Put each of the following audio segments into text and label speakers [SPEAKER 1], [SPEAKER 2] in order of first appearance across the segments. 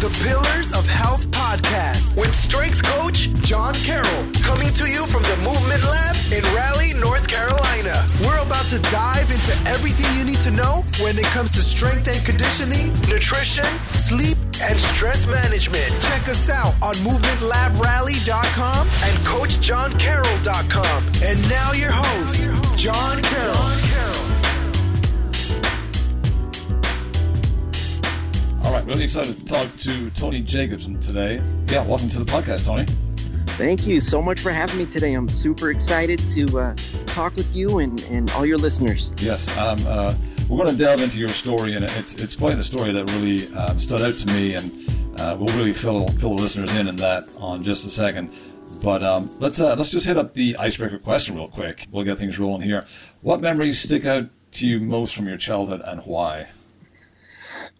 [SPEAKER 1] the Pillars of Health podcast with strength coach John Carroll, coming to you from the Movement Lab in Raleigh, North Carolina. We're about to dive into everything you need to know when it comes to strength and conditioning, nutrition, sleep, and stress management. Check us out on movementlabraleigh.com and coachjohncarroll.com. And now your host, John Carroll.
[SPEAKER 2] Right, really excited to talk to Tony Jacobsen today. Yeah, welcome to the podcast, Tony.
[SPEAKER 3] Thank you so much for having me today. I'm super excited to uh, talk with you and, and all your listeners.
[SPEAKER 2] Yes, um, uh, we're going to delve into your story, and it's it's quite a story that really um, stood out to me, and uh, we'll really fill fill the listeners in on that on just a second. But um, let's uh, let's just hit up the icebreaker question real quick. We'll get things rolling here. What memories stick out to you most from your childhood, and why?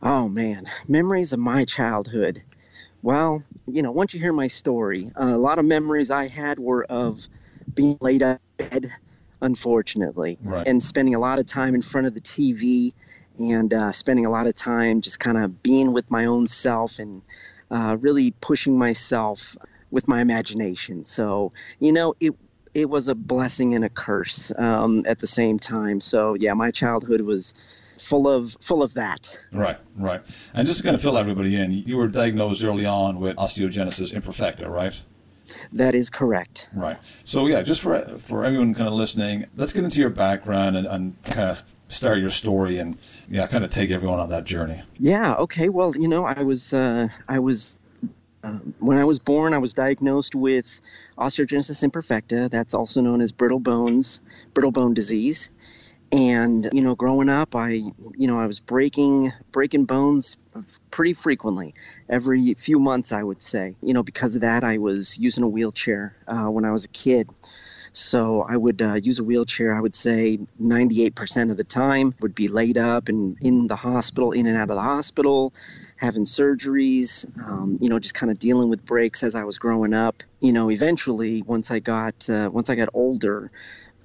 [SPEAKER 3] Oh man, memories of my childhood. Well, you know, once you hear my story, uh, a lot of memories I had were of being laid up in bed, unfortunately,
[SPEAKER 2] Right.
[SPEAKER 3] and spending a lot of time in front of the TV and uh, spending a lot of time just kind of being with my own self and uh, really pushing myself with my imagination. So, you know, it it was a blessing and a curse um, at the same time. So, yeah, my childhood was full of full of that.
[SPEAKER 2] Right, right. And just to kind of fill everybody in, you were diagnosed early on with osteogenesis imperfecta, right?
[SPEAKER 3] That is correct.
[SPEAKER 2] Right. So yeah, just for for everyone kind of listening, let's get into your background and, and kind of start your story and yeah, kind of take everyone on that journey.
[SPEAKER 3] Yeah. Okay. Well, you know, I was uh, I was uh, when I was born, I was diagnosed with osteogenesis imperfecta. That's also known as brittle bones, brittle bone disease. And you know, growing up, I you know I was breaking breaking bones pretty frequently, every few months, I would say. You know, because of that, I was using a wheelchair uh, when I was a kid. So I would uh, use a wheelchair. I would say 98% of the time would be laid up and in the hospital, in and out of the hospital, having surgeries. Um, you know, just kind of dealing with breaks as I was growing up. You know, eventually, once I got uh, once I got older,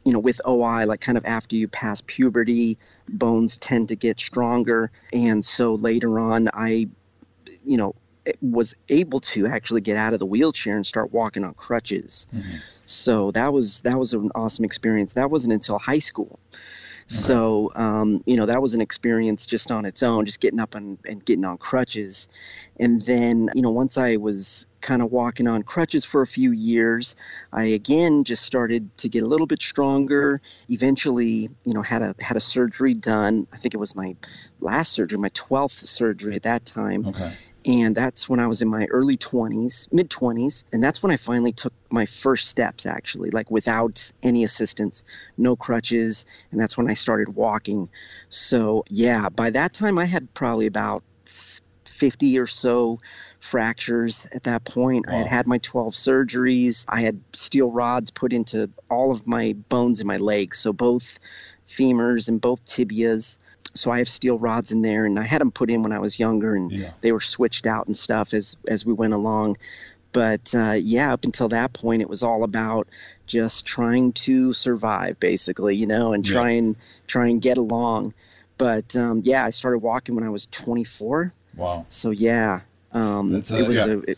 [SPEAKER 3] you know, with OI, like kind of after you pass puberty, bones tend to get stronger, and so later on, I, you know, was able to actually get out of the wheelchair and start walking on crutches. Mm-hmm. So that was that was an awesome experience. That wasn't until high school. So um, you know that was an experience just on its own, just getting up and, and getting on crutches, and then you know once I was kind of walking on crutches for a few years, I again just started to get a little bit stronger. Eventually, you know had a had a surgery done. I think it was my last surgery, my twelfth surgery at that time
[SPEAKER 2] Okay.
[SPEAKER 3] And that's when I was in my early 20s, mid 20s, and that's when I finally took my first steps actually, like without any assistance, no crutches, and that's when I started walking. So, yeah, by that time I had probably about 50 or so fractures at that point. I had had my 12 surgeries. I had steel rods put into all of my bones in my legs, so both femurs and both tibias. So I have steel rods in there, and I had them put in when I was younger, and
[SPEAKER 2] Yeah.
[SPEAKER 3] they were switched out and stuff as as we went along. But uh, yeah, up until that point, it was all about just trying to survive, basically, you know, and
[SPEAKER 2] Yeah.
[SPEAKER 3] try and try and get along. But um, yeah, I started walking when I was 24.
[SPEAKER 2] Wow.
[SPEAKER 3] So yeah, um,
[SPEAKER 2] That's, uh,
[SPEAKER 3] it was
[SPEAKER 2] yeah.
[SPEAKER 3] a it,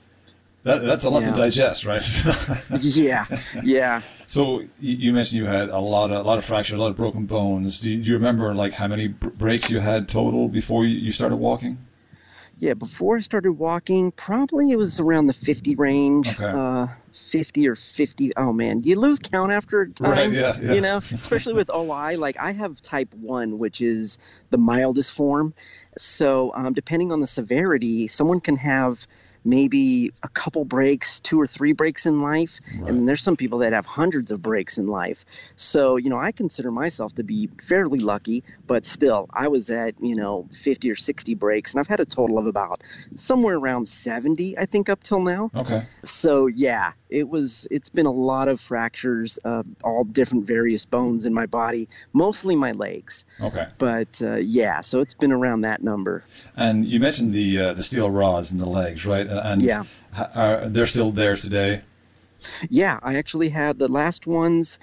[SPEAKER 2] That, that's a lot
[SPEAKER 3] Yeah.
[SPEAKER 2] to digest, right?
[SPEAKER 3] yeah, yeah.
[SPEAKER 2] So you, mentioned you had a lot of a lot of fractures, a lot of broken bones. Do you, do you remember like how many breaks you had total before you, started walking?
[SPEAKER 3] Yeah, before I started walking, probably it was around the 50 range.
[SPEAKER 2] Okay.
[SPEAKER 3] Uh, 50 or 50. Oh man, you lose count after a time.
[SPEAKER 2] Right, yeah, yeah.
[SPEAKER 3] You know, especially with OI. Like I have type 1, which is the mildest form. So, um, depending on the severity, someone can have maybe a couple breaks, two or three breaks in life.
[SPEAKER 2] Right.
[SPEAKER 3] And there's some people that have hundreds of breaks in life. So, you know, I consider myself to be fairly lucky, but still, I was at, you know, 50 or 60 breaks, and I've had a total of about somewhere around 70, I think, up till now.
[SPEAKER 2] Okay.
[SPEAKER 3] So, yeah, it was, it's been a lot of fractures, uh, all different various bones in my body, mostly my legs.
[SPEAKER 2] Okay.
[SPEAKER 3] But, uh, yeah, so it's been around that number.
[SPEAKER 2] And you mentioned the uh, the steel rods in the legs, right? Uh, and
[SPEAKER 3] Yeah.
[SPEAKER 2] Uh, are, they're still there today.
[SPEAKER 3] Yeah, I actually had the last ones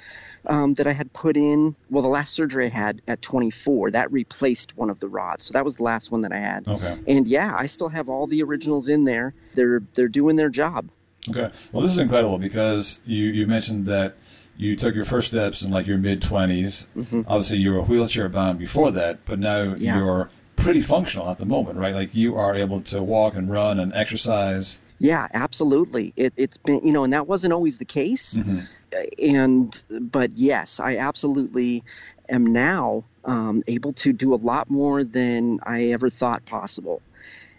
[SPEAKER 3] um, that I had put in. Well, the last surgery I had at 24 that replaced one of the rods, so that was the last one that I had.
[SPEAKER 2] Okay.
[SPEAKER 3] And yeah, I still have all the originals in there. They're they're doing their job.
[SPEAKER 2] Okay. Well, this is incredible because you you mentioned that you took your first steps in like your mid 20s. Mm-hmm. Obviously, you were a wheelchair bound before that, but now
[SPEAKER 3] Yeah.
[SPEAKER 2] you're pretty functional at the moment, right? Like you are able to walk and run and exercise.
[SPEAKER 3] Yeah, absolutely. It, it's been, you know, and that wasn't always the case. And, but yes, I absolutely am now um, able to do a lot more than I ever thought possible.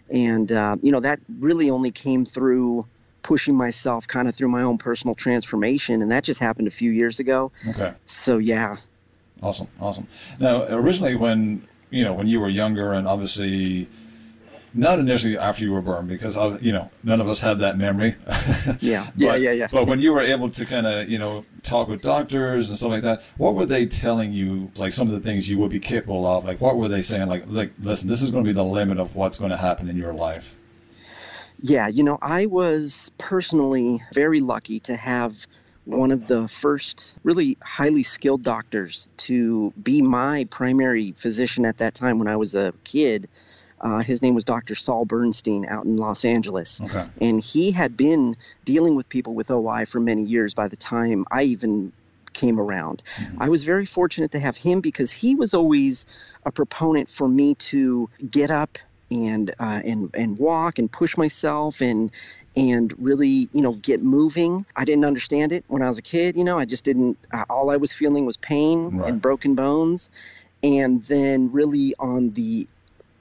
[SPEAKER 3] And, uh, you know, that really only came through pushing myself kind of through my own personal transformation. And that just happened a few years ago.
[SPEAKER 2] Okay.
[SPEAKER 3] So, yeah.
[SPEAKER 2] Awesome, awesome. Now, originally, when you know when you were younger, and obviously not initially after you were born because uh, you know none of us have that memory.
[SPEAKER 3] Yeah.
[SPEAKER 2] But-
[SPEAKER 3] Yeah, yeah, yeah.
[SPEAKER 2] But when you were able to kind of you know talk with doctors and stuff like that, what were they telling you? Like some of the things you would be capable of. Like what were they saying? Like, like listen, this is going to be the limit of what's going to happen in your life.
[SPEAKER 3] Yeah, you know, I was personally very lucky to have one of the first really highly skilled doctors to be my primary physician at that time when I was a kid. Uh, his name was Dr. Saul Bernstein out in Los Angeles.
[SPEAKER 2] Okay.
[SPEAKER 3] And he had been dealing with people with OI for many years by the time I even came around. I was very fortunate to have him because he was always a proponent for me to get up and uh, and and walk and push myself and and really you know get moving. I didn't understand it when I was a kid. You know, I just didn't. Uh, all I was feeling was pain
[SPEAKER 2] Right.
[SPEAKER 3] and broken bones, and then really on the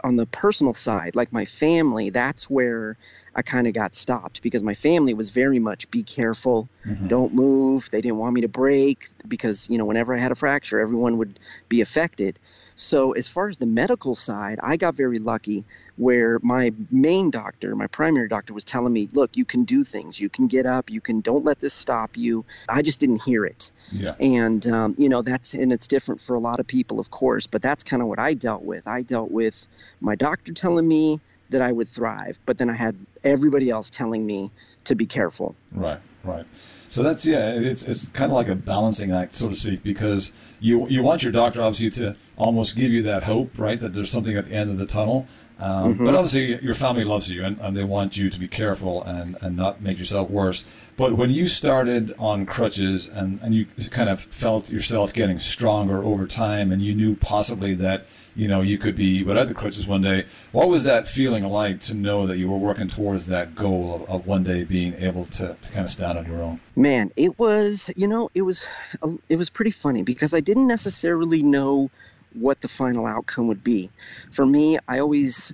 [SPEAKER 3] on the personal side, like my family, that's where I kind of got stopped because my family was very much be careful, don't move. They didn't want me to break because, you know, whenever I had a fracture, everyone would be affected. So, as far as the medical side, I got very lucky where my main doctor, my primary doctor, was telling me, look, you can do things. You can get up. You can, don't let this stop you. I just didn't hear it
[SPEAKER 2] Yeah.
[SPEAKER 3] and um, you know that's and it's different for a lot of people of course but that's kind of what i dealt with i dealt with my doctor telling me that i would thrive but then i had everybody else telling me to be careful
[SPEAKER 2] Right, right. So that's yeah, it's it's kind of like a balancing act, so to speak, because you you want your doctor obviously to almost give you that hope, right, that there's something at the end of the tunnel. Um, But obviously, your family loves you, and, and they want you to be careful and, and not make yourself worse. But when you started on crutches and, and you kind of felt yourself getting stronger over time, and you knew possibly that you know you could be without the crutches one day, what was that feeling like to know that you were working towards that goal of, of one day being able to, to kind of stand on your own?
[SPEAKER 3] man it was you know it was uh, it was pretty funny because i didn't necessarily know what the final outcome would be for me i always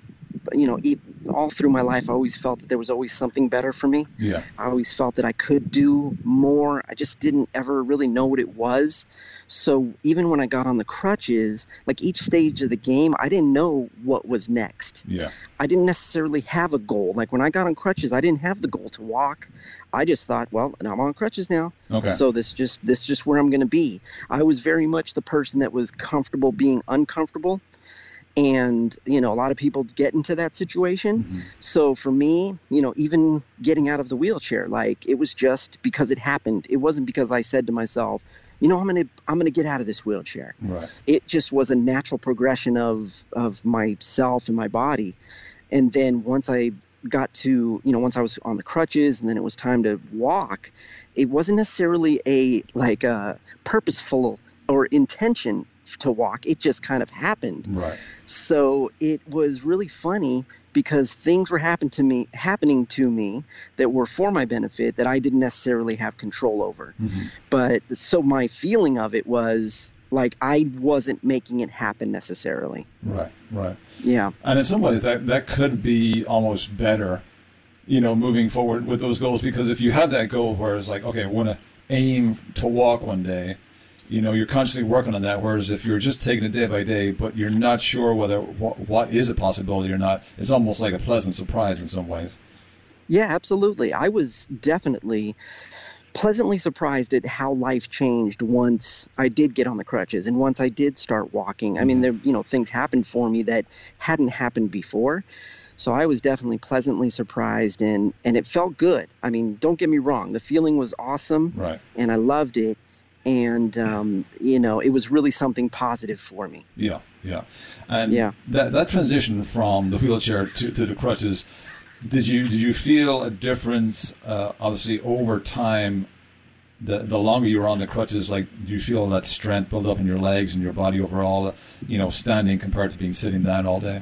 [SPEAKER 3] you know all through my life i always felt that there was always something better for me
[SPEAKER 2] Yeah.
[SPEAKER 3] I always felt that I could do more. I just didn't ever really know what it was. So even when I got on the crutches, like each stage of the game, I didn't know what was next.
[SPEAKER 2] Yeah.
[SPEAKER 3] I didn't necessarily have a goal. Like when I got on crutches, I didn't have the goal to walk. I just thought, well, now I'm on crutches now.
[SPEAKER 2] Okay.
[SPEAKER 3] So this just this is just where I'm going to be. I was very much the person that was comfortable being uncomfortable. And, you know, a lot of people get into that situation. Mm-hmm. So for me, you know, even getting out of the wheelchair, like it was just because it happened. It wasn't because I said to myself, you know, I'm going to I'm going to get out of this wheelchair.
[SPEAKER 2] Right.
[SPEAKER 3] It just was a natural progression of of myself and my body. And then once I got to, you know, once I was on the crutches and then it was time to walk, it wasn't necessarily a like a purposeful or intention to walk. It just kind of happened.
[SPEAKER 2] Right.
[SPEAKER 3] So it was really funny because things were happen to me happening to me that were for my benefit that I didn't necessarily have control over. Mm-hmm. But so my feeling of it was like I wasn't making it happen necessarily.
[SPEAKER 2] Right. Right.
[SPEAKER 3] Yeah.
[SPEAKER 2] And in some ways, that that could be almost better, you know, moving forward with those goals. Because if you have that goal where it's like, okay, I want to aim to walk one day, you know, you're constantly working on that. Whereas if you're just taking it day by day, but you're not sure whether what, what is a possibility or not, it's almost like a pleasant surprise in some ways.
[SPEAKER 3] Yeah, absolutely. I was definitely pleasantly surprised at how life changed once I did get on the crutches and once I did start walking. I mean, mm-hmm. there you know, things happened for me that hadn't happened before. So I was definitely pleasantly surprised, and and it felt good. I mean, don't get me wrong, the feeling was awesome,
[SPEAKER 2] Right.
[SPEAKER 3] and I loved it, and um, you know, it was really something positive for me.
[SPEAKER 2] Yeah, yeah, and
[SPEAKER 3] Yeah.
[SPEAKER 2] that that transition from the wheelchair to, to the crutches, did you did you feel a difference? Uh, obviously, over time, the the longer you were on the crutches, like do you feel that strength build up in your legs and your body overall? You know, standing compared to being sitting down all day.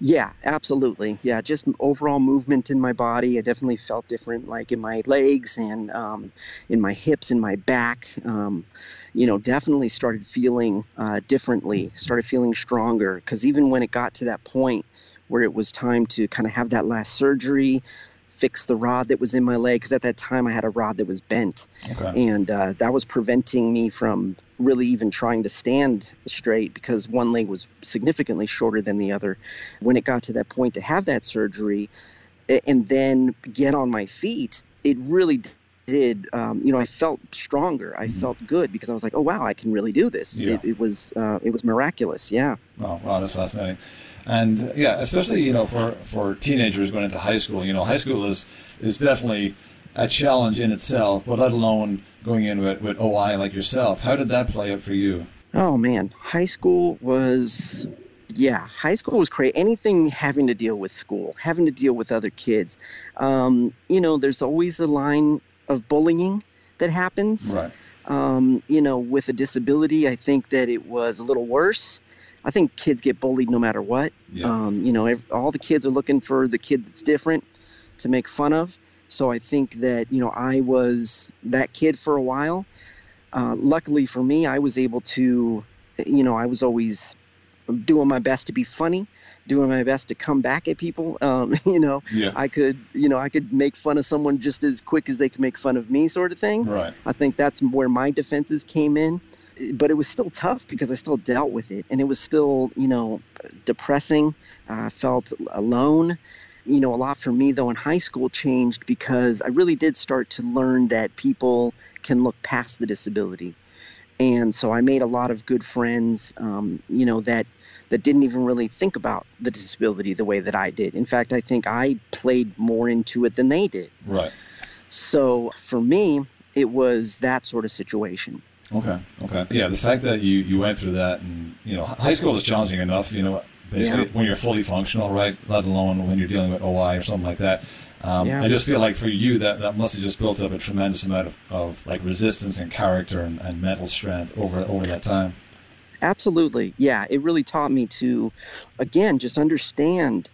[SPEAKER 3] Yeah, absolutely. Yeah, just overall movement in my body. I definitely felt different, like in my legs and um, in my hips and my back. Um, you know, definitely started feeling uh, differently, started feeling stronger. Because even when it got to that point where it was time to kind of have that last surgery, fix the rod that was in my leg, because at that time I had a rod that was bent
[SPEAKER 2] Okay.
[SPEAKER 3] and uh, that was preventing me from really even trying to stand straight because one leg was significantly shorter than the other. When it got to that point to have that surgery and then get on my feet, it really did. Um, you know, I felt stronger. I felt good because I was like, "Oh wow, I can really do this."
[SPEAKER 2] Yeah.
[SPEAKER 3] It, it was uh, it was miraculous. Yeah.
[SPEAKER 2] Wow, wow, that's fascinating. And yeah, especially you know for for teenagers going into high school, you know, high school is is definitely a challenge in itself, but let alone going in with, with OI like yourself. How did that play out for you?
[SPEAKER 3] Oh man, high school was yeah, high school was crazy. Anything having to deal with school, having to deal with other kids. Um, you know, there's always a line of bullying that happens.
[SPEAKER 2] Right.
[SPEAKER 3] Um, you know, with a disability, I think that it was a little worse. I think kids get bullied no matter what.
[SPEAKER 2] Yeah.
[SPEAKER 3] Um, you know, all the kids are looking for the kid that's different to make fun of. So I think that, you know, I was that kid for a while. Uh, luckily for me, I was able to, you know, I was always doing my best to be funny, doing my best to come back at people. Um, you know,
[SPEAKER 2] Yeah.
[SPEAKER 3] I could, you know, I could make fun of someone just as quick as they could make fun of me, sort of thing.
[SPEAKER 2] Right.
[SPEAKER 3] I think that's where my defenses came in. But it was still tough because I still dealt with it, and it was still, you know, depressing. I felt alone. You know, a lot for me though in high school changed because I really did start to learn that people can look past the disability, and so I made a lot of good friends. Um, you know that that didn't even really think about the disability the way that I did. In fact, I think I played more into it than they did.
[SPEAKER 2] Right.
[SPEAKER 3] So for me, it was that sort of situation.
[SPEAKER 2] Okay. Okay. Yeah, the fact that you, you went through that, and you know, high school is challenging enough. You know, basically
[SPEAKER 3] Yeah.
[SPEAKER 2] when you're fully functional, right? Let alone when you're dealing with OI or something like that. Um,
[SPEAKER 3] Yeah.
[SPEAKER 2] I just feel like for you that that must have just built up a tremendous amount of, of like resistance and character and, and mental strength over over that time.
[SPEAKER 3] Absolutely. Yeah, it really taught me to, again, just understand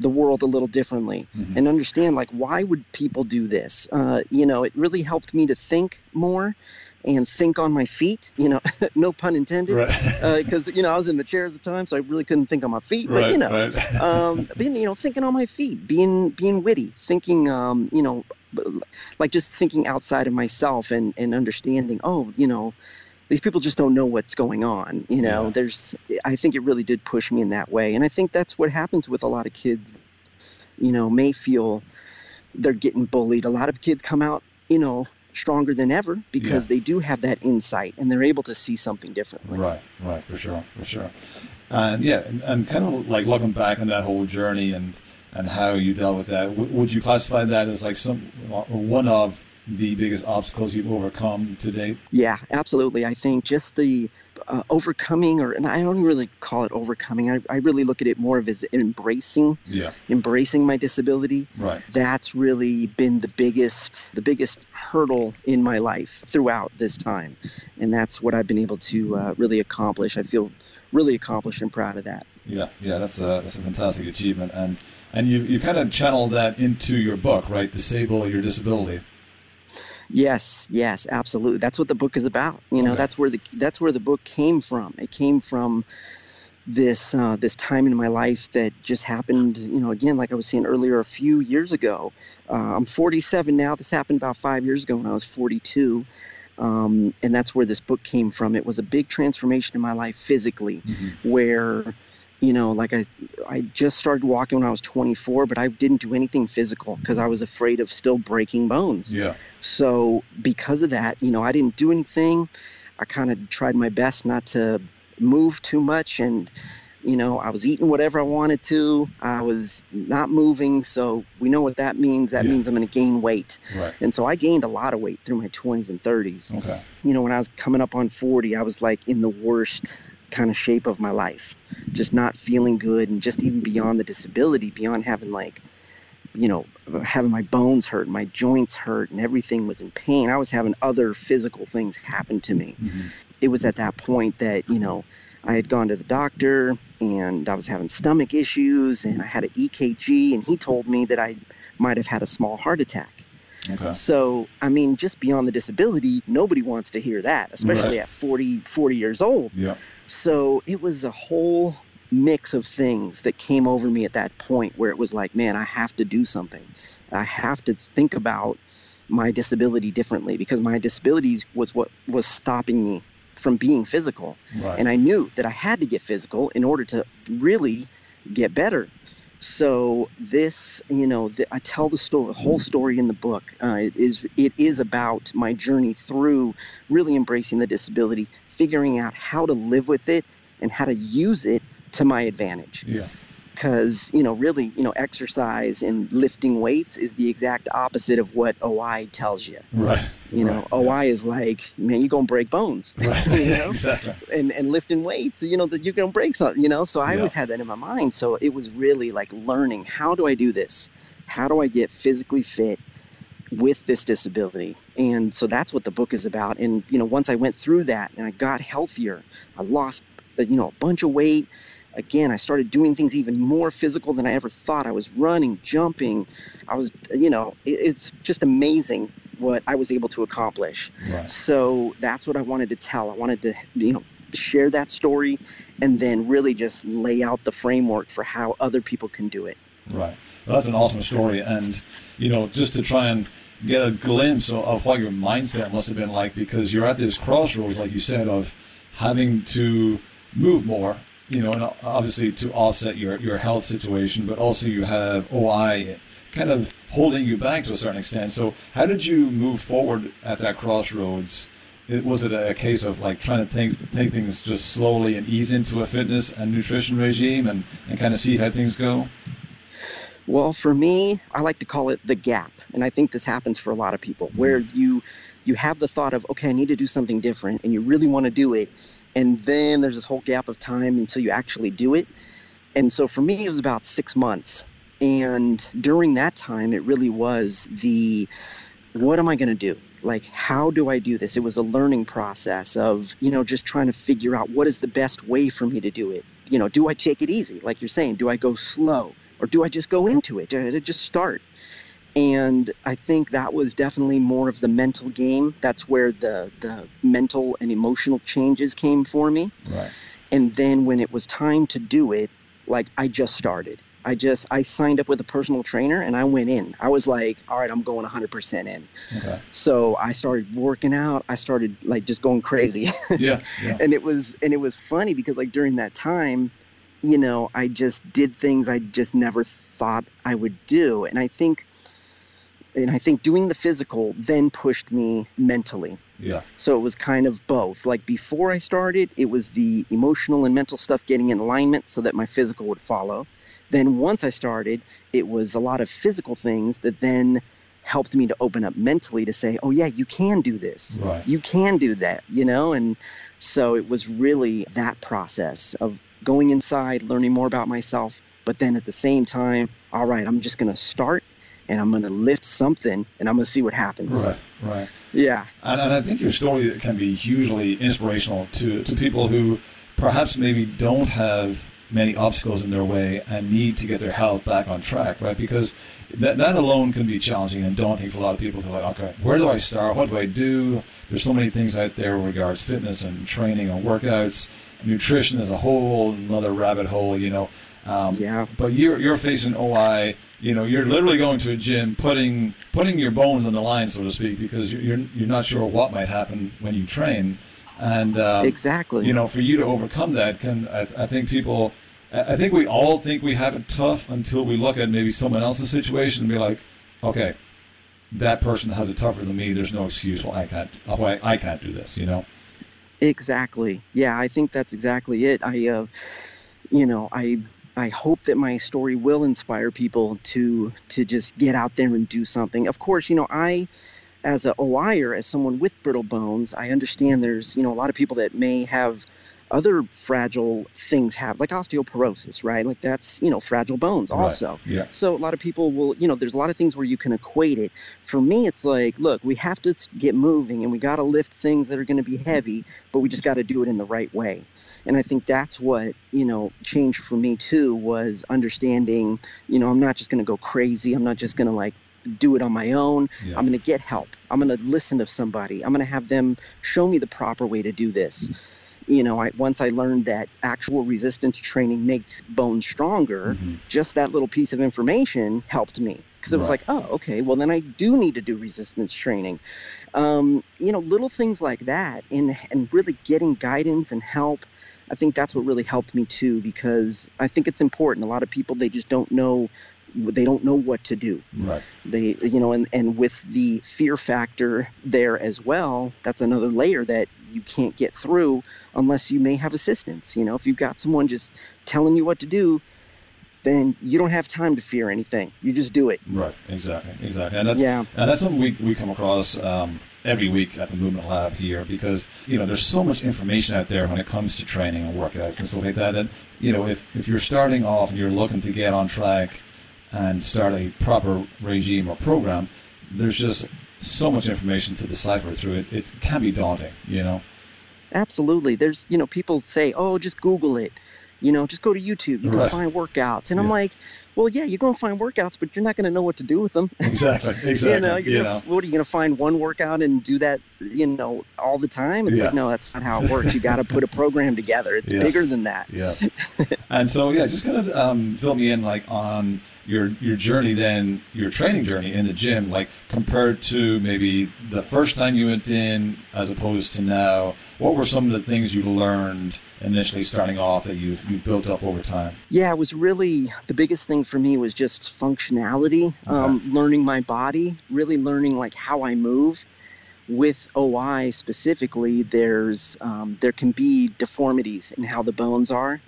[SPEAKER 3] the world a little differently
[SPEAKER 2] Mhm.
[SPEAKER 3] and understand, like, why would people do this? Uh, you know, it really helped me to think more and think on my feet, you know, no pun intended.
[SPEAKER 2] Right.
[SPEAKER 3] Because, you know, I was in the chair at the time, so I really couldn't think on my feet. But,
[SPEAKER 2] right.
[SPEAKER 3] you know,
[SPEAKER 2] right.
[SPEAKER 3] um, being you know thinking on my feet, being being witty, thinking um, you know like just thinking outside of myself and and understanding. Oh, you know, these people just don't know what's going on. You know,
[SPEAKER 2] Yeah.
[SPEAKER 3] there's I think it really did push me in that way, and I think that's what happens with a lot of kids. You know, may feel they're getting bullied. A lot of kids come out, you know. Stronger than ever because
[SPEAKER 2] Yeah.
[SPEAKER 3] they do have that insight and they're able to see something differently.
[SPEAKER 2] Right, right, for sure, for sure. And yeah, and, and kind of like looking back on that whole journey and and how you dealt with that, w- would you classify that as like some uh, one of the biggest obstacles you've overcome to date?
[SPEAKER 3] Yeah, absolutely. I think just the uh, overcoming, or and I don't really call it overcoming. I, I really look at it more of as embracing,
[SPEAKER 2] Yeah,
[SPEAKER 3] embracing my disability.
[SPEAKER 2] right.
[SPEAKER 3] That's really been the biggest, the biggest hurdle in my life throughout this time, and that's what I've been able to uh, really accomplish. I feel really accomplished and proud of that.
[SPEAKER 2] Yeah, yeah, that's a that's a fantastic achievement, and and you you kind of channeled that into your book, right? Disable your disability.
[SPEAKER 3] Yes, yes, absolutely. That's what the book is about. You know,
[SPEAKER 2] Okay.
[SPEAKER 3] that's where the that's where the book came from. It came from this uh, this time in my life that just happened. You know, again, like I was saying earlier, a few years ago. Uh, I'm 47 now. This happened about five years ago when I was 42. Um, and that's where this book came from. It was a big transformation in my life physically, where, you know, like I, I just started walking when I was 24, but I didn't do anything physical because I was afraid of still breaking bones.
[SPEAKER 2] Yeah,
[SPEAKER 3] So because of that, you know, I didn't do anything. I kind of tried my best not to move too much, and You know, I was eating whatever I wanted to. I was not moving. So we know what that means. That
[SPEAKER 2] Yeah.
[SPEAKER 3] means I'm going to gain weight.
[SPEAKER 2] Right.
[SPEAKER 3] And so I gained a lot of weight through my 20s and 30s.
[SPEAKER 2] Okay.
[SPEAKER 3] You know, when I was coming up on 40, I was like in the worst kind of shape of my life, just not feeling good, and just even beyond the disability, beyond having like, you know, having my bones hurt, my joints hurt, and everything was in pain. I was having other physical things happen to me.
[SPEAKER 2] Mhm.
[SPEAKER 3] It was at that point that, you know, I had gone to the doctor and I was having stomach issues and I had an EKG and he told me that I might have had a small heart attack.
[SPEAKER 2] Okay.
[SPEAKER 3] So, I mean, just beyond the disability, nobody wants to hear that, especially
[SPEAKER 2] Right.
[SPEAKER 3] at 40, 40 years old.
[SPEAKER 2] Yeah.
[SPEAKER 3] So it was a whole mix of things that came over me at that point where it was like, man, I have to do something. I have to think about my disability differently because my disability was what was stopping me from being physical.
[SPEAKER 2] Right.
[SPEAKER 3] And I knew that I had to get physical in order to really get better. So this, you know, the, I tell the story, whole story in the book. Uh, it is it is about my journey through really embracing the disability, figuring out how to live with it and how to use it to my advantage.
[SPEAKER 2] yeah.
[SPEAKER 3] Because you know, really, you know, exercise and lifting weights is the exact opposite of what OI tells you.
[SPEAKER 2] Right.
[SPEAKER 3] You know,
[SPEAKER 2] Right.
[SPEAKER 3] OI is like, man, you're gonna break bones.
[SPEAKER 2] Right.
[SPEAKER 3] you know?
[SPEAKER 2] exactly.
[SPEAKER 3] and and lifting weights, you know, that you're gonna break something, you know. So I
[SPEAKER 2] Yeah.
[SPEAKER 3] always had that in my mind. So it was really like learning how do I do this? How do I get physically fit with this disability? And so that's what the book is about. And you know, once I went through that and I got healthier, I lost you know a bunch of weight. Again, I started doing things even more physical than I ever thought. I was running, jumping. I was, you know, it, it's just amazing what I was able to accomplish.
[SPEAKER 2] Right.
[SPEAKER 3] So that's what I wanted to tell. I wanted to, you know, share that story and then really just lay out the framework for how other people can do it.
[SPEAKER 2] Right. Well, that's an awesome story, and you know, just to try and get a glimpse of, of what your mindset must have been like, because you're at this crossroads, like you said, of having to move more. You know, and obviously to offset your your health situation, but also you have OI kind of holding you back to a certain extent. So, how did you move forward at that crossroads? It, was it a case of like trying to think, take things just slowly and ease into a fitness and nutrition regime and, and kind of see how things go?
[SPEAKER 3] Well, for me, I like to call it the gap, and I think this happens for a lot of people, where mm-hmm. you you have the thought of, okay, I need to do something different, and you really want to do it, and then there's this whole gap of time until you actually do it. And so for me, it was about six months, and during that time, it really was the what am I going to do? Like, how do I do this? It was a learning process of, you know, just trying to figure out what is the best way for me to do it. You know, do I take it easy? Like you're saying, do I go slow? Or do I just go into it? Do I just start? And I think that was definitely more of the mental game. That's where the, the mental and emotional changes came for me.
[SPEAKER 2] Right.
[SPEAKER 3] And then when it was time to do it, like I just started. I just I signed up with a personal trainer and I went in. I was like, all right, I'm going 100% in.
[SPEAKER 2] Okay.
[SPEAKER 3] So I started working out. I started like just going crazy.
[SPEAKER 2] Yeah. Yeah.
[SPEAKER 3] and it was and it was funny because like during that time, you know, I just did things I just never thought I would do. And I think and I think doing the physical then pushed me mentally.
[SPEAKER 2] Yeah.
[SPEAKER 3] So it was kind of both. Like before I started, it was the emotional and mental stuff getting in alignment so that my physical would follow. Then once I started, it was a lot of physical things that then helped me to open up mentally to say, "Oh yeah, you can do this.
[SPEAKER 2] Right.
[SPEAKER 3] You can do that," you know? And so it was really that process of going inside, learning more about myself, but then at the same time, all right, I'm just going to start and I'm going to lift something and I'm going to see what happens.
[SPEAKER 2] Right. Right.
[SPEAKER 3] Yeah.
[SPEAKER 2] And, and I think your story can be hugely inspirational to, to people who perhaps maybe don't have many obstacles in their way and need to get their health back on track, right? Because that, that alone can be challenging and daunting for a lot of people to like, okay, where do I start? What do I do? There's so many things out there regards fitness and training and workouts. Nutrition is a whole another rabbit hole, you know. Um,
[SPEAKER 3] Yeah.
[SPEAKER 2] But you're you're facing OI. You know, you're literally going to a gym, putting putting your bones on the line, so to speak, because you're you're, you're not sure what might happen when you train, and um,
[SPEAKER 3] Exactly.
[SPEAKER 2] You know, for you to overcome that, can I, I think people, I I think we all think we have it tough until we look at maybe someone else's situation and be like, okay, that person has it tougher than me. There's no excuse why I can't why I can't do this. You know.
[SPEAKER 3] Exactly. Yeah, I think that's exactly it. I, uh, you know, I I hope that my story will inspire people to to just get out there and do something. Of course, you know, I as a OIer, as someone with brittle bones, I understand there's, you know, a lot of people that may have other fragile things have like osteoporosis right like that's you know fragile bones also
[SPEAKER 2] Right. Yeah.
[SPEAKER 3] so a lot of people will you know there's a lot of things where you can equate it for me it's like look we have to get moving and we got to lift things that are going to be heavy but we just got to do it in the right way and i think that's what you know changed for me too was understanding you know i'm not just going to go crazy. I'm not just going to like do it on my own.
[SPEAKER 2] Yeah.
[SPEAKER 3] i'm going to get help. I'm going to listen to somebody. I'm going to have them show me the proper way to do this. You know I, once i learned that actual resistance training makes bones stronger
[SPEAKER 2] Mhm.
[SPEAKER 3] just that little piece of information helped me. Because it was
[SPEAKER 2] Right.
[SPEAKER 3] like oh okay well then i do need to do resistance training. Um, you know little things like that and and really getting guidance and help i think that's what really helped me too because i think it's important. A lot of people they just don't know they don't know what to do.
[SPEAKER 2] Right.
[SPEAKER 3] they you know and and with the fear factor there as well that's another layer that you can't get through unless you may have assistance. You know if you've got someone just telling you what to do then you don't have time to fear anything. You just do it.
[SPEAKER 2] Right, exactly, exactly, and that's
[SPEAKER 3] Yeah.
[SPEAKER 2] and that's something we we come across um, every week at the Movement Lab here because you know there's so much information out there when it comes to training and workouts and stuff like that. And you know if if you're starting off and you're looking to get on track and start a proper regime or program, there's just so much information to decipher through it. It can be daunting, you know.
[SPEAKER 3] absolutely there's you know people say oh just google it you know just go to youtube you can find workouts and i'm like well yeah you're going to find workouts but you're not going to know what to do with them
[SPEAKER 2] Exactly, exactly.
[SPEAKER 3] you know, you're
[SPEAKER 2] you
[SPEAKER 3] gonna, what are you going to find one workout and do that, you know, all the time? It's
[SPEAKER 2] Yeah.
[SPEAKER 3] like, no, that's not how it works. You got to put a program together. It's
[SPEAKER 2] Yes.
[SPEAKER 3] bigger than that.
[SPEAKER 2] Yeah. and so yeah, just kind of um, fill me in like on your your journey then your training journey in the gym like compared to maybe the first time you went in as opposed to now what were some of the things you learned initially starting off that you've, you've built up over time
[SPEAKER 3] Yeah, it was really the biggest thing for me was just functionality, um, learning my body, really learning like how I move. With OI specifically, there's um, there can be deformities in how the bones are,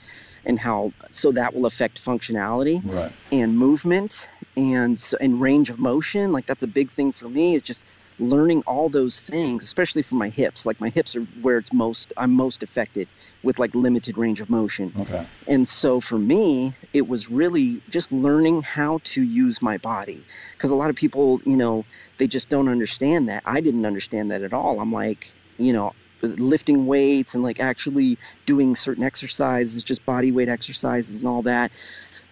[SPEAKER 3] and how so that will affect functionality.
[SPEAKER 2] right
[SPEAKER 3] and movement and and range of motion like that's a big thing for me is just learning all those things especially for my hips. Like my hips are where it's most i'm most affected with like limited range of motion.
[SPEAKER 2] Okay.
[SPEAKER 3] And so for me it was really just learning how to use my body. Because a lot of people you know they just don't understand that. I didn't understand that at all. I'm like you know lifting weights and like actually doing certain exercises just body weight exercises and all that.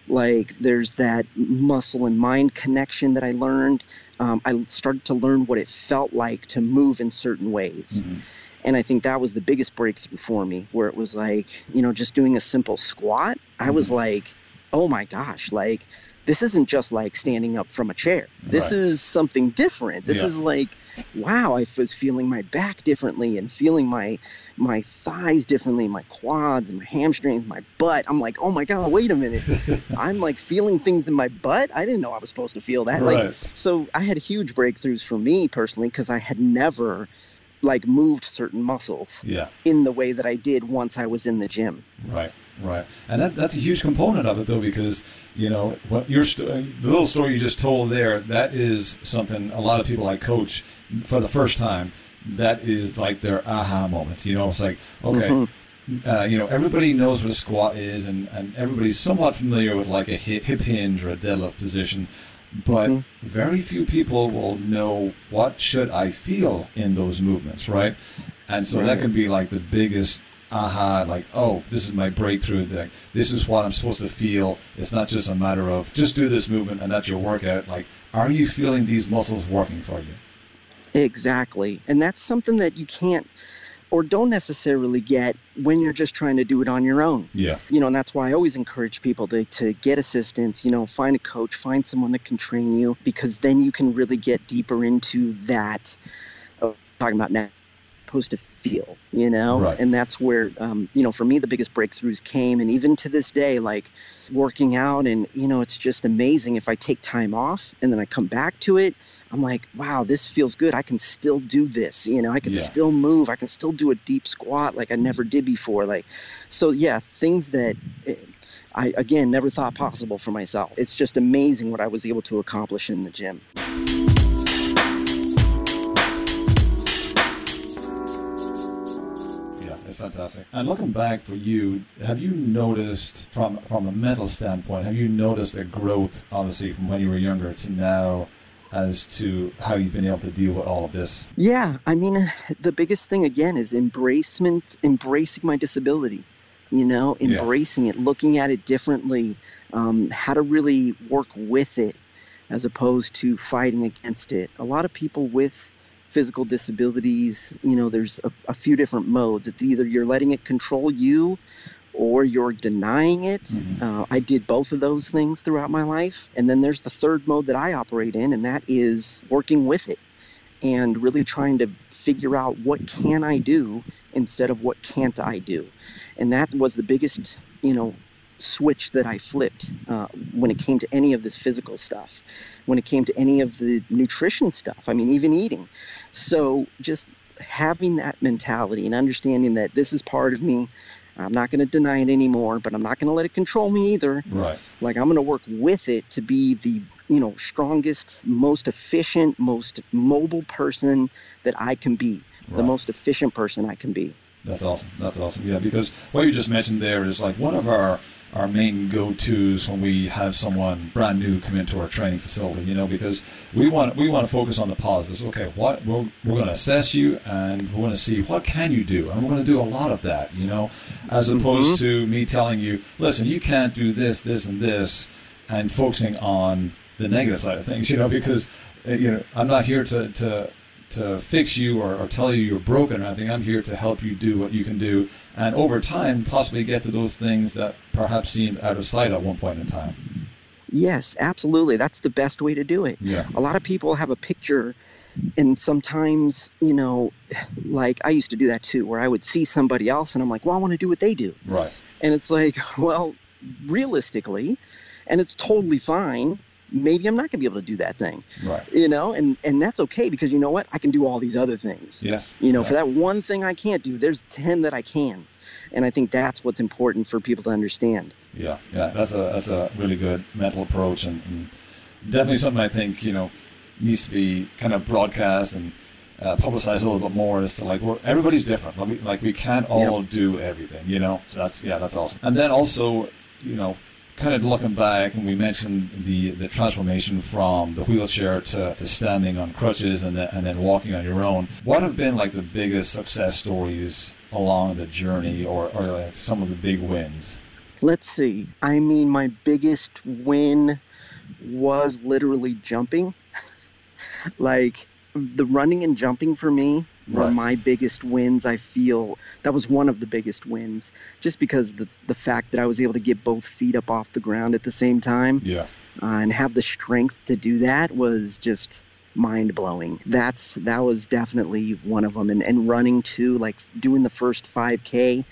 [SPEAKER 3] Like there's that muscle and mind connection that i learned um, i started to learn what it felt like to move in certain ways
[SPEAKER 2] Mhm.
[SPEAKER 3] and i think that was the biggest breakthrough for me where it was like you know just doing a simple squat i was like oh my gosh like this isn't just like standing up from a chair this
[SPEAKER 2] Right.
[SPEAKER 3] is something different this
[SPEAKER 2] Yeah.
[SPEAKER 3] is like wow i was feeling my back differently and feeling my my thighs differently my quads and my hamstrings my butt. I'm like oh my god wait a minute. I'm like feeling things in my butt? I didn't know i was supposed to feel that.
[SPEAKER 2] Right.
[SPEAKER 3] like so i had huge breakthroughs for me personally because i had never like moved certain muscles
[SPEAKER 2] yeah.
[SPEAKER 3] in the way that i did once i was in the gym.
[SPEAKER 2] Right, right, and that that's a huge component of it though, because you know what your sto- the little story you just told there. That is something a lot of people I coach for the first time. That is like their aha moment. You know, it's like okay. Uh, you know, everybody knows what a squat is, and, and everybody's somewhat familiar with like a hip, hip hinge or a deadlift position, but
[SPEAKER 3] Mhm.
[SPEAKER 2] very few people will know what should I feel in those movements, right? And so that can be like the biggest aha, like, oh, this is my breakthrough thing. This is what I'm supposed to feel. It's not just a matter of just do this movement and that's your workout. Like, are you feeling these muscles working for you?
[SPEAKER 3] Exactly. And that's something that you can't or don't necessarily get when you're just trying to do it on your own.
[SPEAKER 2] Yeah.
[SPEAKER 3] You know, and that's why I always encourage people to, to get assistance, you know, find a coach, find someone that can train you because then you can really get deeper into that uh, talking about now supposed to feel, you know?
[SPEAKER 2] Right.
[SPEAKER 3] And that's where um, you know, for me the biggest breakthroughs came and even to this day like working out and you know, it's just amazing if I take time off and then I come back to it I'm like, wow, this feels good. I can still do this. You know, I can
[SPEAKER 2] Yeah.
[SPEAKER 3] still move. I can still do a deep squat like I never did before. Like, so yeah, things that, eh, I again never thought possible for myself. It's just amazing what I was able to accomplish in the gym.
[SPEAKER 2] Yeah, it's fantastic. And looking back for you, have you noticed from from a mental standpoint, have you noticed a growth obviously from when you were younger to now as to how you've been able to deal with all of this?
[SPEAKER 3] Yeah, I mean, the biggest thing again is embracement, embracing my disability. You know,
[SPEAKER 2] Yeah.
[SPEAKER 3] embracing it, looking at it differently, um, how to really work with it as opposed to fighting against it. A lot of people with physical disabilities, you know, there's a, a few different modes. It's either you're letting it control you or you're denying it.
[SPEAKER 2] Mhm.
[SPEAKER 3] Uh, I did both of those things throughout my life. And then there's the third mode that I operate in, and that is working with it and really trying to figure out what can I do instead of what can't I do. And that was the biggest, you know, switch that I flipped uh, when it came to any of this physical stuff, when it came to any of the nutrition stuff. I mean, even eating. So just having that mentality and understanding that this is part of me. I'm not going to deny it anymore, but I'm not going to let it control me either.
[SPEAKER 2] Right.
[SPEAKER 3] Like I'm going to work with it to be the you know strongest, most efficient, most mobile person that I can be,
[SPEAKER 2] right.
[SPEAKER 3] the most efficient person I can be.
[SPEAKER 2] That's awesome. That's awesome. Yeah, because what you just mentioned there is like one of our our main go-tos when we have someone brand new come into our training facility. You know, because we want we want to focus on the positives. Okay, what we're we're going to assess you and we're going to see what can you do, and we're going to do a lot of that. You know, as opposed to me telling you, listen, you can't do this, this, and this, and focusing on the negative side of things. You know, because uh, you know I'm not here to to to fix you or, or tell you you're broken or anything. I'm here to help you do what you can do, and over time, possibly get to those things that perhaps seemed out of sight at one point in time.
[SPEAKER 3] Yes, absolutely. That's the best way to do it.
[SPEAKER 2] Yeah.
[SPEAKER 3] A lot of people have a picture, and sometimes, you know, like I used to do that too, where I would see somebody else and I'm like, well, I want to do what they do.
[SPEAKER 2] Right.
[SPEAKER 3] And it's like, well, realistically, and it's totally fine. Maybe I'm not going to be able to do that thing,
[SPEAKER 2] Right.
[SPEAKER 3] you know, and and that's okay because you know what? I can do all these other things.
[SPEAKER 2] Yes.
[SPEAKER 3] You know,
[SPEAKER 2] Yeah.
[SPEAKER 3] for that one thing I can't do, there's 10 that I can. And I think that's what's important for people to understand.
[SPEAKER 2] Yeah, yeah, that's a that's a really good mental approach, and, and definitely something I think you know needs to be kind of broadcast and uh, publicized a little bit more. As to like we're, everybody's different. Like we, like we can't all do everything, you know. So that's yeah, that's awesome. And then also, you know, kind of looking back, and we mentioned the the transformation from the wheelchair to, to standing on crutches and then and then walking on your own. What have been like the biggest success stories along the journey, or or like some of the big wins?
[SPEAKER 3] Let's see. I mean, my biggest win was literally jumping. like the running and jumping for me were
[SPEAKER 2] Right.
[SPEAKER 3] my biggest wins. I feel that was one of the biggest wins, just because the the fact that I was able to get both feet up off the ground at the same time
[SPEAKER 2] Yeah.
[SPEAKER 3] uh, and have the strength to do that was just mind blowing. That's that was definitely one of them. And and running too, like doing the first 5K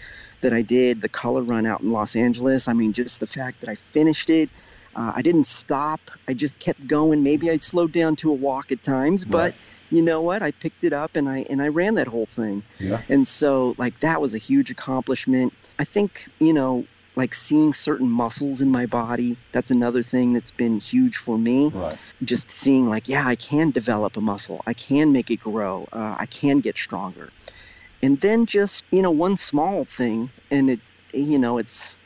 [SPEAKER 3] that I did, the color run out in Los Angeles. I mean, just the fact that I finished it. Uh, I didn't stop. I just kept going. Maybe I'd slowed down to a walk at times, but
[SPEAKER 2] Right.
[SPEAKER 3] You know what? I picked it up and I and I ran that whole thing.
[SPEAKER 2] Yeah.
[SPEAKER 3] And so, like, that was a huge accomplishment. I think, you know, like seeing certain muscles in my body, that's another thing that's been huge for me.
[SPEAKER 2] Right.
[SPEAKER 3] Just seeing, like, yeah, I can develop a muscle, I can make it grow, uh, I can get stronger. And then just, you know, one small thing, and it, you know, it's,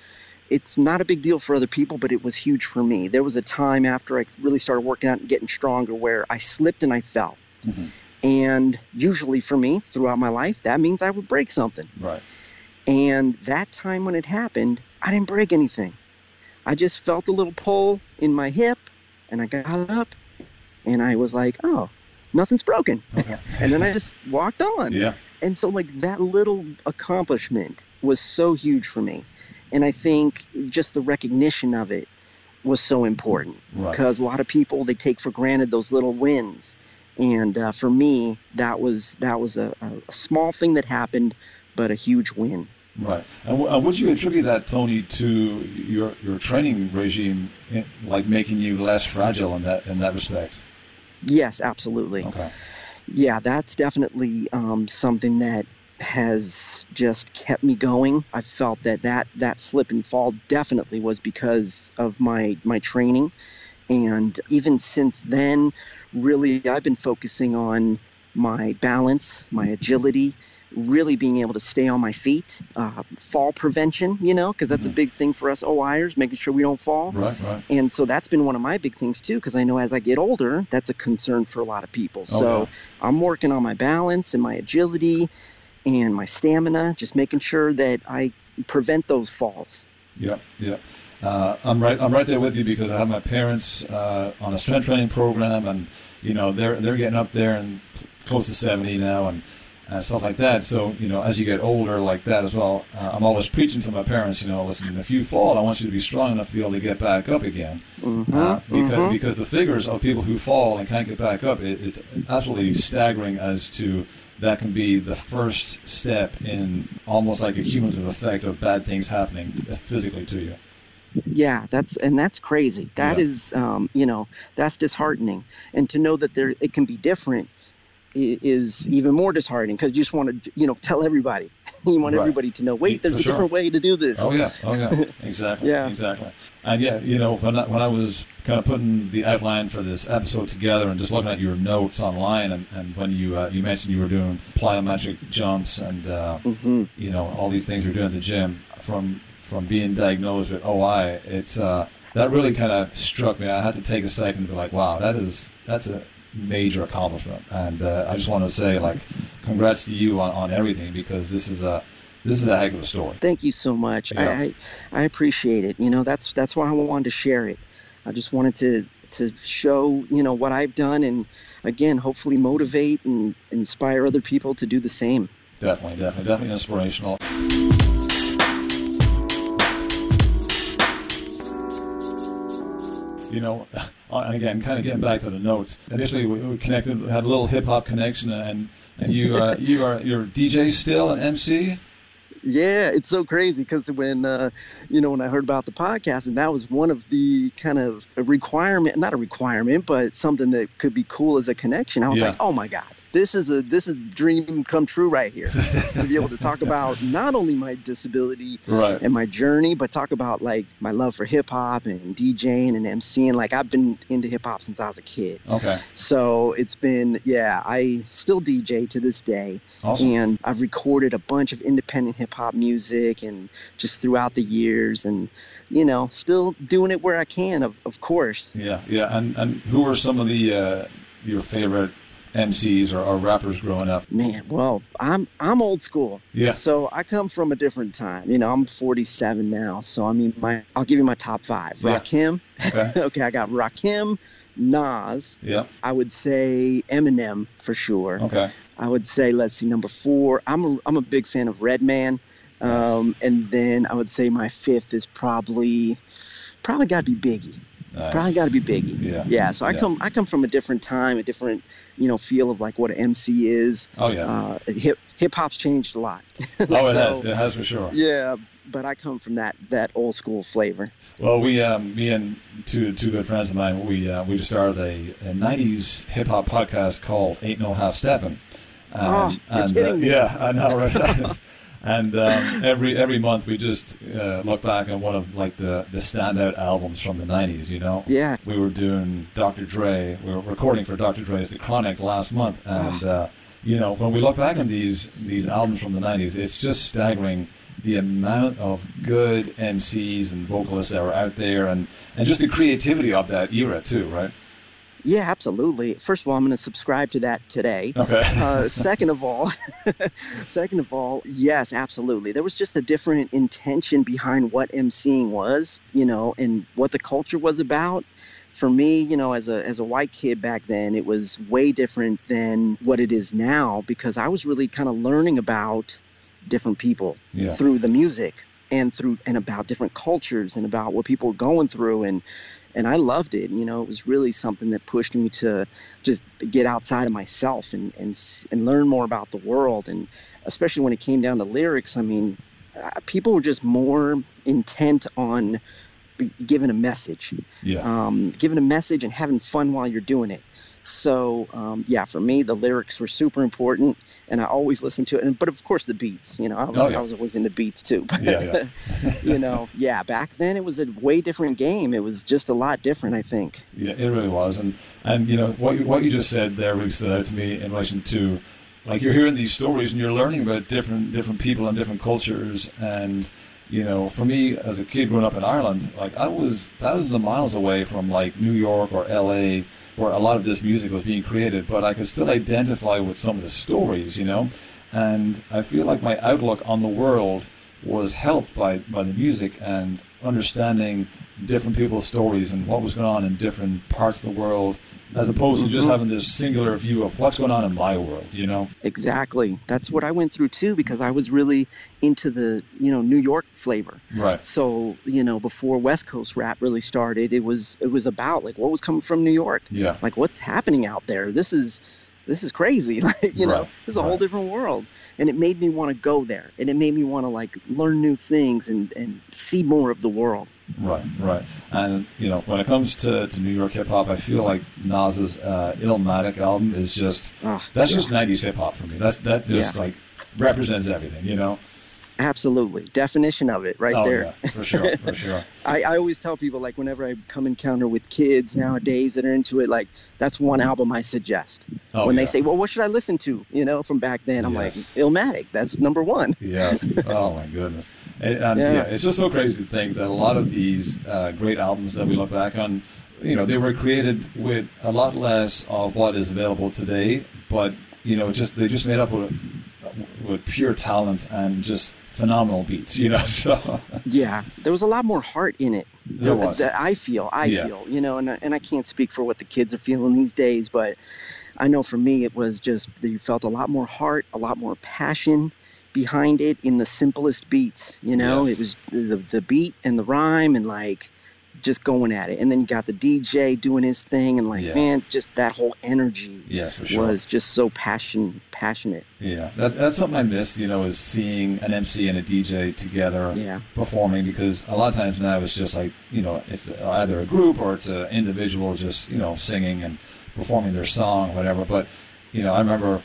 [SPEAKER 3] it's not a big deal for other people, but it was huge for me. There was a time after I really started working out and getting stronger where I slipped and I fell.
[SPEAKER 2] Mhm.
[SPEAKER 3] And usually for me, throughout my life, that means I would break something.
[SPEAKER 2] Right.
[SPEAKER 3] And that time when it happened, I didn't break anything. I just felt a little pull in my hip and I got up and I was like, oh, nothing's broken.
[SPEAKER 2] Okay.
[SPEAKER 3] And then I just walked on.
[SPEAKER 2] Yeah.
[SPEAKER 3] And so, like, that little accomplishment was so huge for me. And I think just the recognition of it was so important
[SPEAKER 2] Right.
[SPEAKER 3] because a lot of people they take for granted those little wins. And uh, for me, that was that was a, a, small thing that happened, but a huge win.
[SPEAKER 2] Right. And, w- and would you attribute that, Tony, to your your training regime, in, like making you less fragile in that in that respect?
[SPEAKER 3] Yes, absolutely.
[SPEAKER 2] Okay.
[SPEAKER 3] Yeah, that's definitely um, something that has just kept me going. I felt that that that slip and fall definitely was because of my my training, and even since then, really I've been focusing on my balance, my agility, really being able to stay on my feet, uh, fall prevention, you know, because that's
[SPEAKER 2] Mhm.
[SPEAKER 3] a big thing for us OIers, making sure we don't fall.
[SPEAKER 2] Right, right.
[SPEAKER 3] And so that's been one of my big things too, because I know as I get older, that's a concern for a lot of people.
[SPEAKER 2] Oh,
[SPEAKER 3] so. I'm working on my balance and my agility and my stamina, just making sure that I prevent those falls.
[SPEAKER 2] Yeah, yeah. Uh, I'm right. I'm right there with you because I have my parents uh, on a strength training program, and you know they're they're getting up there and close to 70 now, and uh, stuff like that. So you know, as you get older, like that as well, uh, I'm always preaching to my parents. You know, listen, if you fall, I want you to be strong enough to be able to get back up again.
[SPEAKER 3] Mm-hmm.
[SPEAKER 2] Uh, because
[SPEAKER 3] mhm.
[SPEAKER 2] because the figures of people who fall and can't get back up, it, it's absolutely staggering as to that can be the first step in almost like a cumulative effect of bad things happening physically to you.
[SPEAKER 3] Yeah, that's and that's crazy. That
[SPEAKER 2] Yeah.
[SPEAKER 3] is, um, you know, that's disheartening. And to know that there it can be different is even more disheartening because you just want to, you know, tell everybody. you want
[SPEAKER 2] Right.
[SPEAKER 3] everybody to know. Wait, there's
[SPEAKER 2] For
[SPEAKER 3] a
[SPEAKER 2] sure.
[SPEAKER 3] different way to do this.
[SPEAKER 2] Oh yeah, oh yeah, exactly,
[SPEAKER 3] Yeah.
[SPEAKER 2] exactly. And yeah, you know, when I, when I was kind of putting the outline for this episode together and just looking at your notes online, and, and when you uh, you mentioned you were doing plyometric jumps and uh,
[SPEAKER 3] hmm
[SPEAKER 2] you know all these things you're doing at the gym from from being diagnosed with OI, it's uh, that really kind of struck me. I had to take a second to be like, wow, that is that's a major accomplishment, and uh, I just want to say like, congrats to you on, on everything because this is a this is a heck of a story.
[SPEAKER 3] Thank you so much.
[SPEAKER 2] Yeah.
[SPEAKER 3] I, I I appreciate it. You know, that's that's why I wanted to share it. I just wanted to to show you know what I've done and again hopefully motivate and inspire other people to do the same.
[SPEAKER 2] Definitely, definitely, definitely inspirational. You know, and again, kind of getting back to the notes. Initially, we, we connected, had a little hip hop connection, and and you uh, you are you're DJ still and MC.
[SPEAKER 3] Yeah, it's so crazy because when uh, you know when I heard about the podcast, and that was one of the kind of a requirement, not a requirement, but something that could be cool as a connection. I was
[SPEAKER 2] Yeah.
[SPEAKER 3] like, oh my god, this is a this is a dream come true right here to be able to talk about not only my disability
[SPEAKER 2] Right.
[SPEAKER 3] and my journey, but talk about like my love for hip hop and DJing and MCing. Like I've been into hip hop since I was a kid.
[SPEAKER 2] Okay.
[SPEAKER 3] So it's been, yeah, I still DJ to this day.
[SPEAKER 2] Awesome.
[SPEAKER 3] And I've recorded a bunch of independent hip hop music and just throughout the years and, you know, still doing it where I can, of, of course.
[SPEAKER 2] Yeah, yeah. And and who are some of the uh, your favorite MCs or, or rappers growing up?
[SPEAKER 3] Man, well, I'm I'm old school.
[SPEAKER 2] Yeah.
[SPEAKER 3] So I come from a different time. You know, I'm 47 now. So I mean, my I'll give you my top five.
[SPEAKER 2] Yeah.
[SPEAKER 3] Rakim.
[SPEAKER 2] Okay.
[SPEAKER 3] okay, I got Rakim, Nas.
[SPEAKER 2] yeah.
[SPEAKER 3] I would say Eminem for sure.
[SPEAKER 2] Okay.
[SPEAKER 3] I would say, let's see, number four. I'm a, I'm a big fan of Redman. Um, and then I would say my fifth is probably probably got to be Biggie.
[SPEAKER 2] Nice.
[SPEAKER 3] Probably got to be Biggie.
[SPEAKER 2] Yeah.
[SPEAKER 3] Yeah. So I
[SPEAKER 2] Yeah.
[SPEAKER 3] come I come from a different time, a different you know feel of like what an MC is.
[SPEAKER 2] Oh yeah.
[SPEAKER 3] Uh, hip hip hop's changed a lot.
[SPEAKER 2] oh, it
[SPEAKER 3] so-
[SPEAKER 2] has. It has for sure.
[SPEAKER 3] Yeah, but I come from that that old school flavor.
[SPEAKER 2] Well, we, um, me and two two good friends of mine, we uh, we just started a, a '90s hip hop podcast called "Ain't No Half Steppin'."
[SPEAKER 3] Oh, you're
[SPEAKER 2] and
[SPEAKER 3] kidding
[SPEAKER 2] uh,
[SPEAKER 3] me.
[SPEAKER 2] yeah, I know, right? and um, every every month we just uh, look back on one of like the the standout albums from the '90s. You know,
[SPEAKER 3] Yeah.
[SPEAKER 2] we were doing Dr. Dre. We were recording for Dr. Dre's The Chronic last month, and uh, you know, when we look back on these these albums from the '90s, it's just staggering the amount of good MCs and vocalists that were out there, and and just the creativity of that era too, right?
[SPEAKER 3] Yeah, absolutely. First of all, I'm going to subscribe to that today.
[SPEAKER 2] Okay.
[SPEAKER 3] uh, second of all, second of all, yes, absolutely. There was just a different intention behind what emceeing was, you know, and what the culture was about. For me, you know, as a as a white kid back then, it was way different than what it is now because I was really kind of learning about different people
[SPEAKER 2] Yeah.
[SPEAKER 3] through the music and through and about different cultures and about what people were going through and and I loved it. You know, it was really something that pushed me to just get outside of myself and and and learn more about the world. And especially when it came down to lyrics, I mean, uh, people were just more intent on giving a message,
[SPEAKER 2] Yeah.
[SPEAKER 3] um, giving a message and having fun while you're doing it. So um, yeah, for me, the lyrics were super important, and I always listened to it. And but of course, the beats. You know, I was,
[SPEAKER 2] Oh, yeah.
[SPEAKER 3] I was always into beats too. But
[SPEAKER 2] Yeah, yeah.
[SPEAKER 3] you know, yeah, back then it was a way different game. It was just a lot different, I think.
[SPEAKER 2] Yeah, it really was, and and you know what you, what you just said there really stood out to me in relation to, like you're hearing these stories and you're learning about different different people and different cultures, and you know, for me as a kid growing up in Ireland, like I was thousands of miles away from like New York or L.A. where a lot of this music was being created, but I could still identify with some of the stories, you know, and I feel like my outlook on the world was helped by by the music and understanding different people's stories and what was going on in different parts of the world, as opposed to just mm-hmm. having this singular view of what's going on in my world. You know?
[SPEAKER 3] Exactly. That's what I went through too because I was really into the, you know, New York flavor.
[SPEAKER 2] Right.
[SPEAKER 3] So, you know, before West Coast rap really started, it was it was about like what was coming from New York.
[SPEAKER 2] Yeah.
[SPEAKER 3] Like what's happening out there? This is this is crazy. Like, you know, this is a whole different world. And it made me want to go there. And it made me want to like learn new things and and see more of the world.
[SPEAKER 2] Right, right. And you know, when it comes to, to New York hip hop, I feel like Nas's uh, Illmatic album is just
[SPEAKER 3] Ah,
[SPEAKER 2] that's
[SPEAKER 3] yeah.
[SPEAKER 2] just '90s hip hop for me. That's that just
[SPEAKER 3] Yeah.
[SPEAKER 2] like represents everything. You know?
[SPEAKER 3] Absolutely. Definition of it right
[SPEAKER 2] oh
[SPEAKER 3] there.
[SPEAKER 2] yeah, for sure, for sure.
[SPEAKER 3] I, I always tell people like whenever I come encounter with kids nowadays that are into it, like that's one album I suggest.
[SPEAKER 2] Oh,
[SPEAKER 3] when they say, "Well, what should I listen to?" You know, from back then, I'm
[SPEAKER 2] Yes.
[SPEAKER 3] like, "Illmatic." That's number one.
[SPEAKER 2] Yeah. Oh my goodness. And, and,
[SPEAKER 3] Yeah.
[SPEAKER 2] yeah. it's just so crazy to think that a lot of these uh, great albums that we look back on, you know, they were created with a lot less of what is available today, but you know, just they just made up with with pure talent and just phenomenal beats. You know, so
[SPEAKER 3] Yeah, there was a lot more heart in it.
[SPEAKER 2] There was.
[SPEAKER 3] That I feel. I
[SPEAKER 2] Yeah.
[SPEAKER 3] feel. You know, and I- and I can't speak for what the kids are feeling these days, but I know for me it was just that you felt a lot more heart, a lot more passion behind it in the simplest beats. You know,
[SPEAKER 2] Yes.
[SPEAKER 3] it was the the beat and the rhyme and like just going at it, and then you got the DJ doing his thing, and like
[SPEAKER 2] Yeah.
[SPEAKER 3] man, just that whole energy
[SPEAKER 2] yes, sure.
[SPEAKER 3] was just so passion passionate.
[SPEAKER 2] Yeah, that's that's something I missed. You know, is seeing an MC and a DJ together
[SPEAKER 3] Yeah.
[SPEAKER 2] performing because a lot of times now it's just like you know it's either a group or it's an individual just you know singing and performing their song whatever. But you know, I remember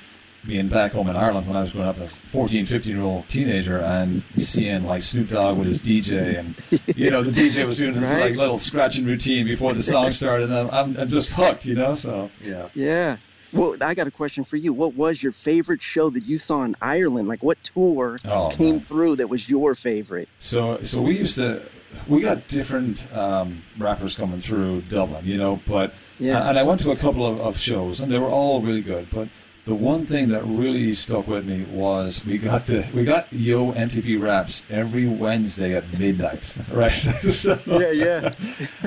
[SPEAKER 2] being back home in Ireland when I was growing up as a 14, 15 year old teenager and seeing like Snoop Dogg with his DJ and you know the DJ was doing this
[SPEAKER 3] Right.
[SPEAKER 2] like little scratching routine before the song started and I'm, I'm, I'm just hooked, you know. So yeah.
[SPEAKER 3] Yeah. Well, I got a question for you. What was your favorite show that you saw in Ireland? Like, what tour
[SPEAKER 2] Oh,
[SPEAKER 3] came
[SPEAKER 2] man.
[SPEAKER 3] through that was your favorite?
[SPEAKER 2] So, so we used to, we got different um, rappers coming through Dublin, you know, but,
[SPEAKER 3] Yeah.
[SPEAKER 2] and I went to a couple of, of shows and they were all really good, but the one thing that really stuck with me was we got the, we got Yo MTV Raps every Wednesday at midnight, right? so,
[SPEAKER 3] Yeah, yeah.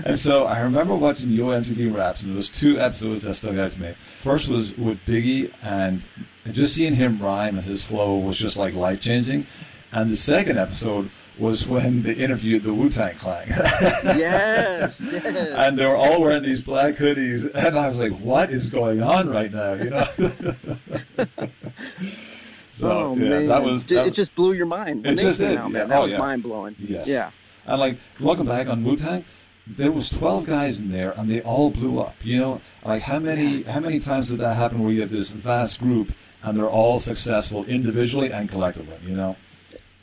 [SPEAKER 2] and so I remember watching Yo MTV Raps, and there was two episodes that stuck out to me. First was with Biggie, and just seeing him rhyme and his flow was just like life changing. And the second episode was when they interviewed the Wu Tang Clan,
[SPEAKER 3] yes, yes.
[SPEAKER 2] and they were all wearing these black hoodies, and I was like, "What is going on right now?" You know. so
[SPEAKER 3] oh
[SPEAKER 2] yeah,
[SPEAKER 3] man,
[SPEAKER 2] that was that-
[SPEAKER 3] it just blew your mind when
[SPEAKER 2] It just did,
[SPEAKER 3] out,
[SPEAKER 2] yeah.
[SPEAKER 3] man. That
[SPEAKER 2] Oh,
[SPEAKER 3] was
[SPEAKER 2] yeah.
[SPEAKER 3] mind blowing.
[SPEAKER 2] Yes.
[SPEAKER 3] Yeah.
[SPEAKER 2] And like looking back on Wu Tang, there was twelve guys in there, and they all blew up. You know, like how many how many times did that happen where you have this vast group and they're all successful individually and collectively? You know.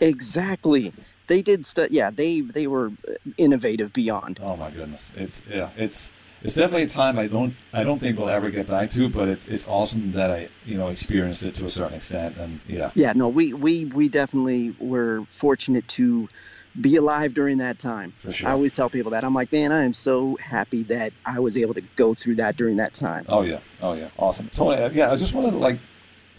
[SPEAKER 3] Exactly. They did stuff. Yeah, they they were innovative beyond.
[SPEAKER 2] Oh my goodness, it's yeah, it's it's definitely a time I don't I don't think we'll ever get back to, but it's it's awesome that I you know experienced it to a certain extent, and yeah.
[SPEAKER 3] Yeah, no, we we we definitely were fortunate to be alive during that time.
[SPEAKER 2] For sure.
[SPEAKER 3] I always tell people that. I'm like, man, I am so happy that I was able to go through that during that time.
[SPEAKER 2] Oh yeah, oh yeah, awesome. Uh, yeah, I just wanted to like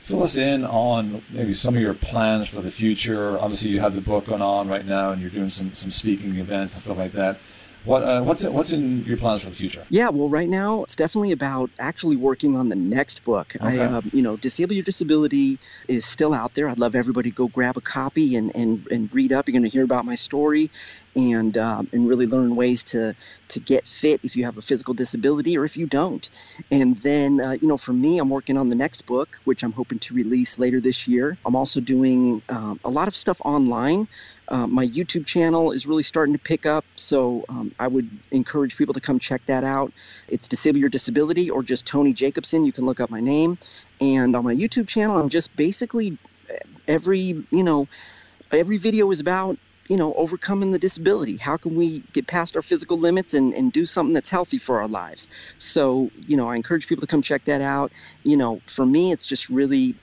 [SPEAKER 2] fill us in on maybe some of your plans for the future. Obviously, you have the book going on right now, and you're doing some some speaking events and stuff like that. What uh, what's what's in your plans for the future?
[SPEAKER 3] Yeah, well, right now it's definitely about actually working on the next book. I, um, you know, Disable Your Disability is still out there. I'd love everybody to go grab a copy and, and, and read up. You're going to hear about my story and um, and really learn ways to to get fit if you have a physical disability or if you don't. And then, uh, you know, for me, I'm working on the next book, which I'm hoping to release later this year. I'm also doing um, a lot of stuff online Uh, my YouTube channel is really starting to pick up, so um, I would encourage people to come check that out. It's Disable Your Disability or just Tony Jacobsen. You can look up my name. And on my YouTube channel, I'm just basically every, you know, every video is about you know, overcoming the disability. How can we get past our physical limits and, and do something that's healthy for our lives? So, you know, I encourage people to come check that out. You know, for me, it's just really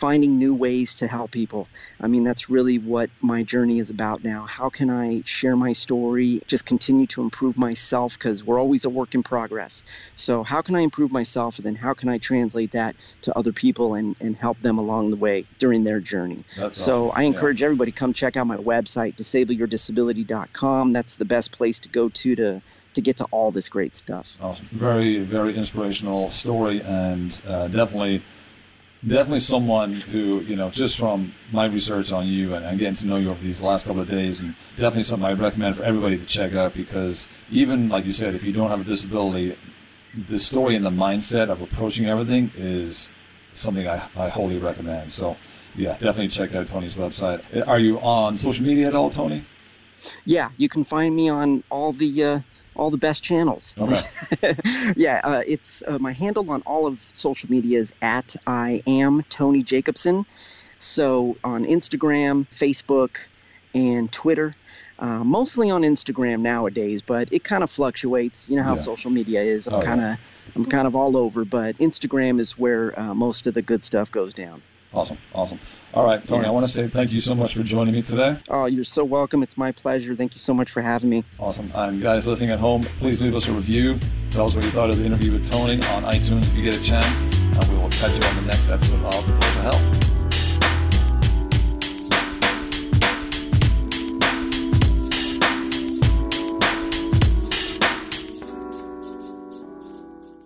[SPEAKER 3] finding new ways to help people. I mean, that's really what my journey is about now. How can I share my story, just continue to improve myself? Because we're always a work in progress. So, how can I improve myself? And then, how can I translate that to other people and, and help them along the way during their journey?
[SPEAKER 2] That's
[SPEAKER 3] so,
[SPEAKER 2] awesome.
[SPEAKER 3] I encourage
[SPEAKER 2] Yeah.
[SPEAKER 3] everybody come check out my website, disableyourdisability.com. That's the best place to go to to to get to all this great stuff.
[SPEAKER 2] Awesome. Very, very inspirational story, and uh, definitely, definitely someone who you know, just from my research on you and, and getting to know you over these last couple of days, and definitely something I recommend for everybody to check out because even like you said, if you don't have a disability, the story and the mindset of approaching everything is something I, I wholly recommend. So, yeah, definitely check out Tony's website. Are you on social media at all, Tony?
[SPEAKER 3] Yeah, you can find me on all the uh, all the best channels.
[SPEAKER 2] Okay.
[SPEAKER 3] yeah, uh, it's uh, my handle on all of social media is at I am Tony Jacobsen. So on Instagram, Facebook, and Twitter. Uh, mostly on Instagram nowadays, but it kind of fluctuates. You know how
[SPEAKER 2] Yeah.
[SPEAKER 3] social media is. I'm
[SPEAKER 2] Oh,
[SPEAKER 3] kind of I'm kind of all over, but Instagram is where uh, most of the good stuff goes down.
[SPEAKER 2] Awesome, awesome. All right, Tony. I want to say thank you so much for joining me today.
[SPEAKER 3] Oh, you're so welcome. It's my pleasure. Thank you so much for having me.
[SPEAKER 2] Awesome. And guys listening at home, please leave us a review. Tell us what you thought of the interview with Tony on iTunes if you get a chance. And we will catch you on the next episode of The Health.